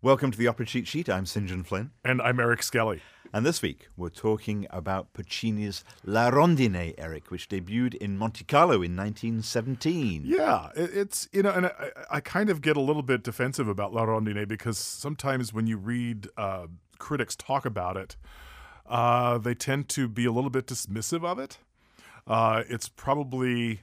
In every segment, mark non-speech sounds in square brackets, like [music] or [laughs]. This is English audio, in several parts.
Welcome to the Opera Cheat Sheet. I'm St. John Flynn. And I'm Eric Skelly. And this week we're talking about Puccini's La Rondine, Eric, which debuted in Monte Carlo in 1917. Yeah, it's, you know, and I, I kind of get a little bit defensive about La Rondine because sometimes when you read uh, critics talk about it, uh, they tend to be a little bit dismissive of it. Uh, it's probably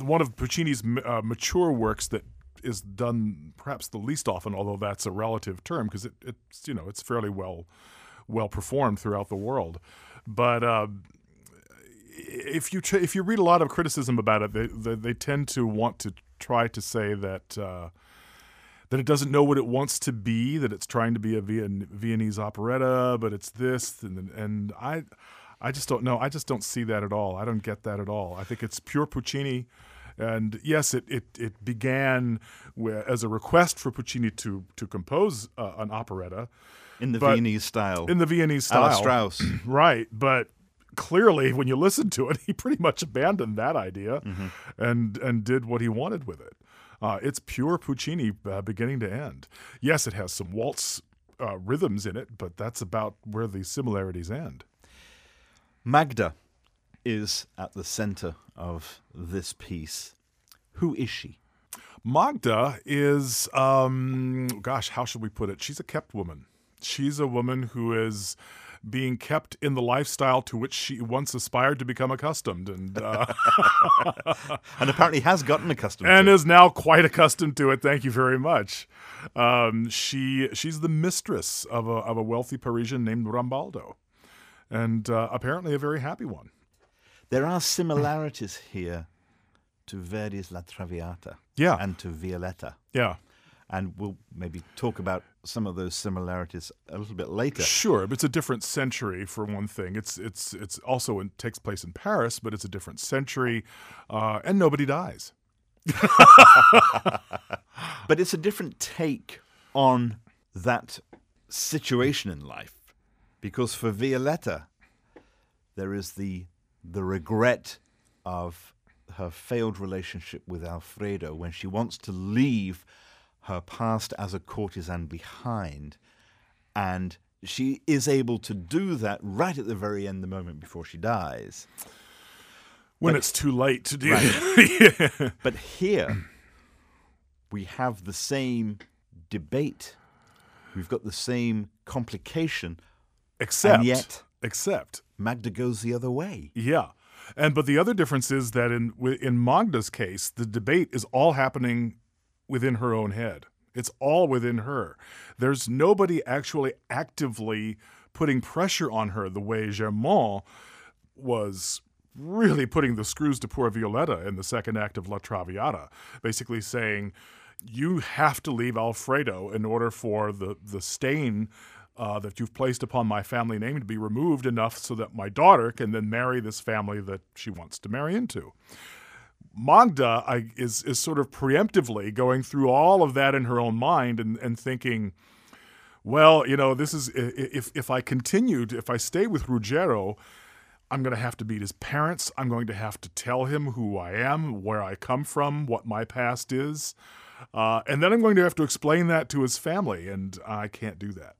one of Puccini's uh, mature works that is done perhaps the least often, although that's a relative term because it, it's you know it's fairly well well performed throughout the world. But uh, if you if you read a lot of criticism about it, they, they, they tend to want to try to say that. Uh, that it doesn't know what it wants to be, that it's trying to be a Vien- Viennese operetta, but it's this, and, and I, I just don't know. I just don't see that at all. I don't get that at all. I think it's pure Puccini and yes, it it, it began as a request for Puccini to to compose uh, an operetta in the Viennese style. In the Viennese style, Strauss, [clears throat] right? But clearly, when you listen to it, [laughs] he pretty much abandoned that idea mm-hmm. and and did what he wanted with it. Uh, it's pure Puccini, uh, beginning to end. Yes, it has some waltz uh, rhythms in it, but that's about where the similarities end. Magda is at the center of this piece. Who is she? Magda is, um, gosh, how should we put it? She's a kept woman. She's a woman who is being kept in the lifestyle to which she once aspired to become accustomed, and uh, [laughs] and apparently has gotten accustomed, and is now quite accustomed to it. Thank you very much. Um, she she's the mistress of a of a wealthy Parisian named Rambaldo, and uh, apparently a very happy one. There are similarities here to Verdi's La Traviata yeah. and to Violetta. Yeah. And we'll maybe talk about some of those similarities a little bit later. Sure, but it's a different century for one thing. It's it's it's also it takes place in Paris, but it's a different century, uh, and nobody dies. [laughs] but it's a different take on that situation in life, because for Violetta, there is the the regret of her failed relationship with Alfredo when she wants to leave her past as a courtesan behind. And she is able to do that right at the very end, the moment before she dies. When but, it's too late to do right. [laughs] yeah. But here, we have the same debate. We've got the same complication. Except, and yet, except Magda goes the other way. Yeah. And but the other difference is that in in Magda's case, the debate is all happening within her own head. It's all within her. There's nobody actually actively putting pressure on her the way Germont was really putting the screws to poor Violetta in the second act of La Traviata, basically saying, you have to leave Alfredo in order for the, the stain uh, that you've placed upon my family name to be removed enough so that my daughter can then marry this family that she wants to marry into. Magda I, is is sort of preemptively going through all of that in her own mind and, and thinking, well, you know, this is if if I continue, to, if I stay with Ruggiero, I'm going to have to meet his parents. I'm going to have to tell him who I am, where I come from, what my past is, uh, and then I'm going to have to explain that to his family, and I can't do that.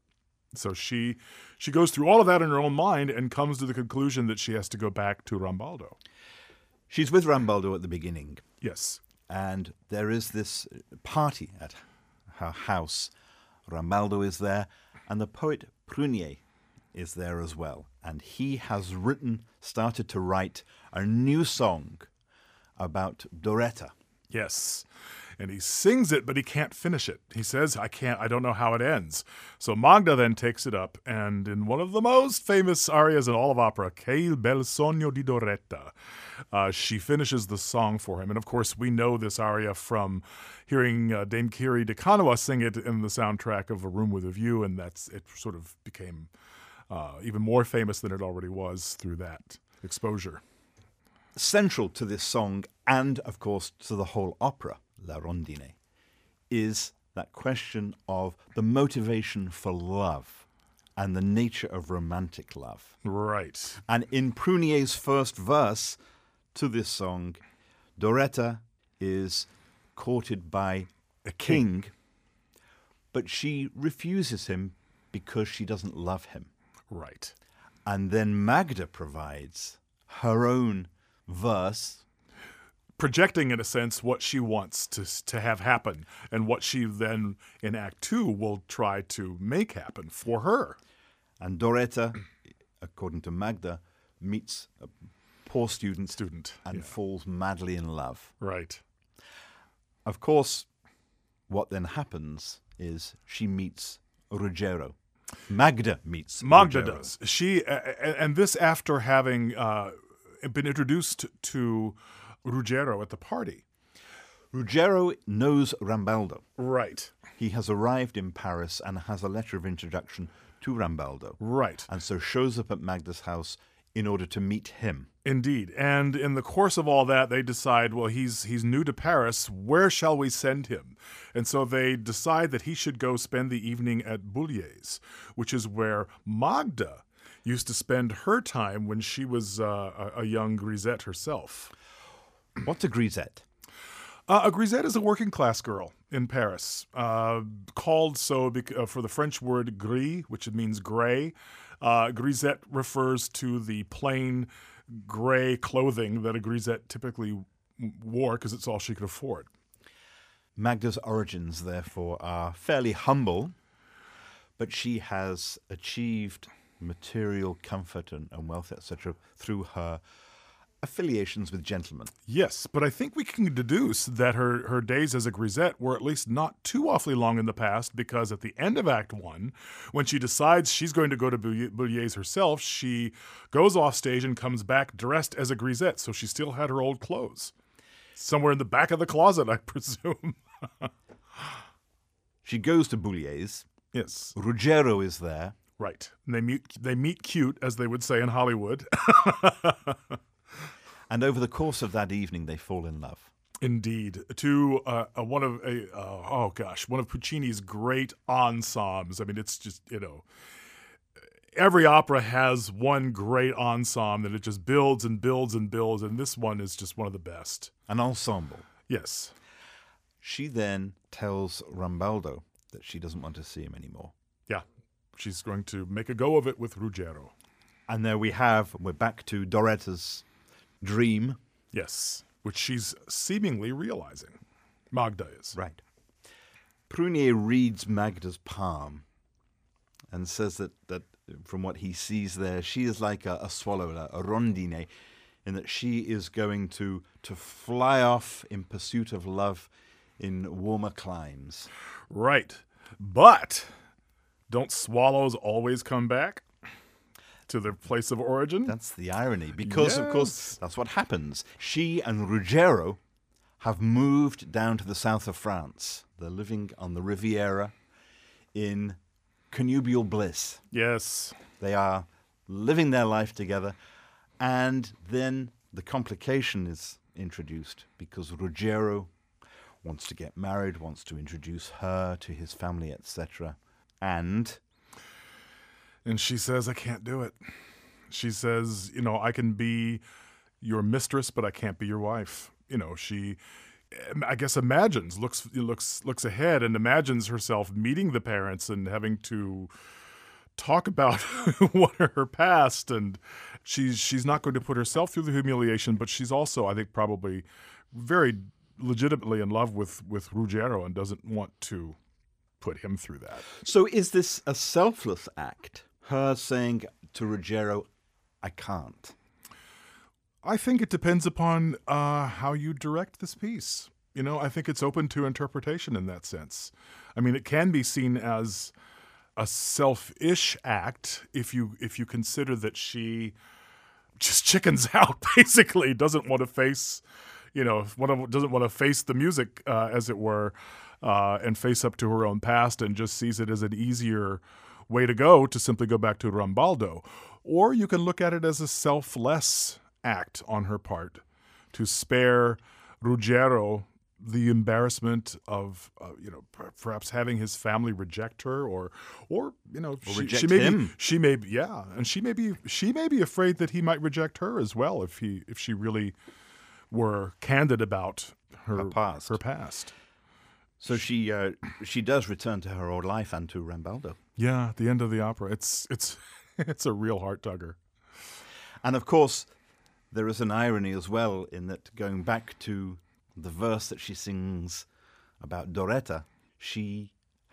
So she she goes through all of that in her own mind and comes to the conclusion that she has to go back to Rambaldo. She's with Rambaldo at the beginning. Yes. And there is this party at her house. Rambaldo is there, and the poet Prunier is there as well. And he has written, started to write a new song about Doretta. Yes and he sings it, but he can't finish it. He says, I can't, I don't know how it ends. So Magda then takes it up, and in one of the most famous arias in all of opera, Che bel sogno di Doretta, uh, she finishes the song for him. And of course, we know this aria from hearing uh, Dame Kiri Te Kanawa sing it in the soundtrack of A Room with a View, and that's it sort of became uh, even more famous than it already was through that exposure. Central to this song, and of course to the whole opera, La Rondine, is that question of the motivation for love and the nature of romantic love. Right. And in Prunier's first verse to this song, Doretta is courted by a king, but she refuses him because she doesn't love him. Right. And then Magda provides her own verse projecting in a sense what she wants to to have happen and what she then in act 2 will try to make happen for her. And Doretta [clears throat] according to Magda meets a poor student student and yeah. falls madly in love. Right. Of course what then happens is she meets Ruggiero. Magda meets Magda does. She and this after having uh, been introduced to Ruggiero at the party. Ruggiero knows Rambaldo. Right. He has arrived in Paris and has a letter of introduction to Rambaldo. Right. And so shows up at Magda's house in order to meet him. Indeed. And in the course of all that, they decide, well, he's he's new to Paris. Where shall we send him? And so they decide that he should go spend the evening at Bullier's, which is where Magda used to spend her time when she was uh, a, a young grisette herself. What's a grisette? Uh, a grisette is a working class girl in Paris, uh, called so bec- uh, for the French word gris, which means gray. Uh, grisette refers to the plain gray clothing that a grisette typically wore because it's all she could afford. Magda's origins, therefore, are fairly humble, but she has achieved material comfort and, and wealth, etc., through her affiliations with gentlemen. Yes, but I think we can deduce that her, her days as a grisette were at least not too awfully long in the past because at the end of Act One, when she decides she's going to go to Bullier's herself, she goes off stage and comes back dressed as a grisette, so she still had her old clothes. Somewhere in the back of the closet, I [laughs] presume. [laughs] she goes to Bullier's. Yes. Ruggiero is there. Right. And they meet they meet cute, as they would say in Hollywood. [laughs] and over the course of that evening, they fall in love. Indeed, to uh, one of a uh, oh gosh, one of Puccini's great ensembles. I mean, it's just you know, every opera has one great ensemble that it just builds and builds and builds, and this one is just one of the best. An ensemble. Yes. She then tells Rambaldo that she doesn't want to see him anymore. Yeah, she's going to make a go of it with Ruggiero. And there we have. We're back to Doretta's dream. Yes, which she's seemingly realizing. Magda is. Right. Prunier reads Magda's palm and says that, that from what he sees there, she is like a, a swallow, a rondine, in that she is going to, to fly off in pursuit of love in warmer climes. Right. But don't swallows always come back? To their place of origin. That's the irony, because yes. of course that's what happens. She and Ruggiero have moved down to the south of France. They're living on the Riviera in connubial bliss. Yes, they are living their life together, and then the complication is introduced because Ruggiero wants to get married, wants to introduce her to his family, etc. And and she says, I can't do it. She says, you know, I can be your mistress, but I can't be your wife. You know, she um, I guess imagines, looks looks looks ahead and imagines herself meeting the parents and having to talk about [laughs] what her past and she's she's not going to put herself through the humiliation, but she's also, I think, probably very legitimately in love with with Ruggiero and doesn't want to put him through that. So is this a selfless act? Her saying to Ruggiero, I can't. I think it depends upon uh, how you direct this piece. You know, I think it's open to interpretation in that sense. I mean, it can be seen as a selfish act if you if you consider that she just [laughs] chickens out, basically doesn't want to face, you know, doesn't want to face the music, uh, as it were, uh, and face up to her own past, and just sees it as an easier way to go to simply go back to Rambaldo. Or you can look at it as a selfless act on her part to spare Ruggiero the embarrassment of uh, you know perhaps having his family reject her or or you know or she, she may him. be she may be, yeah and she may be she may be afraid that he might reject her as well if he if she really were candid about her Her past. her past So she uh, she does return to her old life and to Rambaldo. Yeah, the end of the opera. It's it's [laughs] it's a real heart tugger. And of course, there is an irony as well in that going back to the verse that she sings about Doretta, she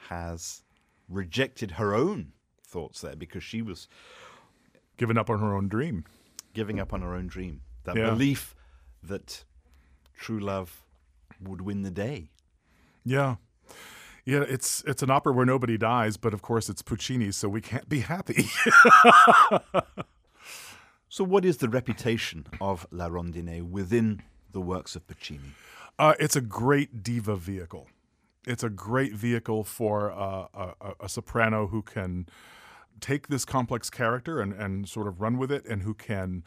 has rejected her own thoughts there because she was Giving up on her own dream. giving up on her own dream. That Yeah. belief that true love would win the day. Yeah. Yeah, it's it's an opera where nobody dies, but of course it's Puccini, so we can't be happy. [laughs] So, what is the reputation of La Rondine within the works of Puccini? Uh, it's a great diva vehicle. It's a great vehicle for uh, a, a, a soprano who can take this complex character and, and sort of run with it, and who can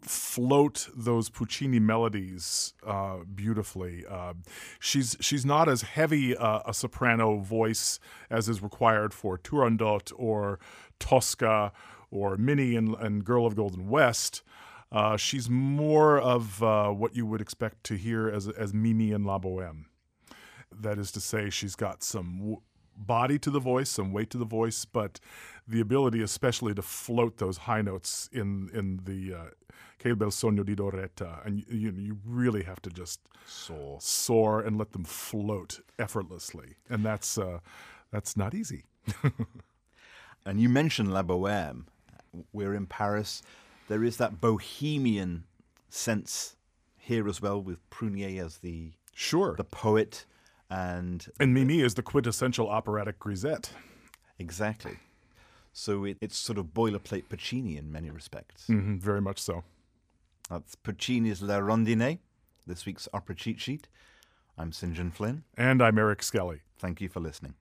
float those Puccini melodies uh, beautifully. Uh, she's she's not as heavy uh, a soprano voice as is required for Turandot or Tosca or Minnie and, and Girl of Golden West. Uh, she's more of uh, what you would expect to hear as as Mimi in La Boheme. That is to say, she's got some body to the voice, some weight to the voice, but the ability, especially, to float those high notes in in the uh, Che bel sogno di Doretta, and you, you really have to just Soar. soar and let them float effortlessly, and that's uh, that's not easy. [laughs] And you mentioned La Boheme. We're in Paris. There is that bohemian sense here as well, with Prunier as the Sure, the poet, and and Mimi is the quintessential operatic grisette. exactly. So it, it's sort of boilerplate Puccini in many respects. hmm very much so. That's Puccini's La Rondine, this week's opera cheat sheet. I'm St. John Flynn. And I'm Eric Skelly. Thank you for listening.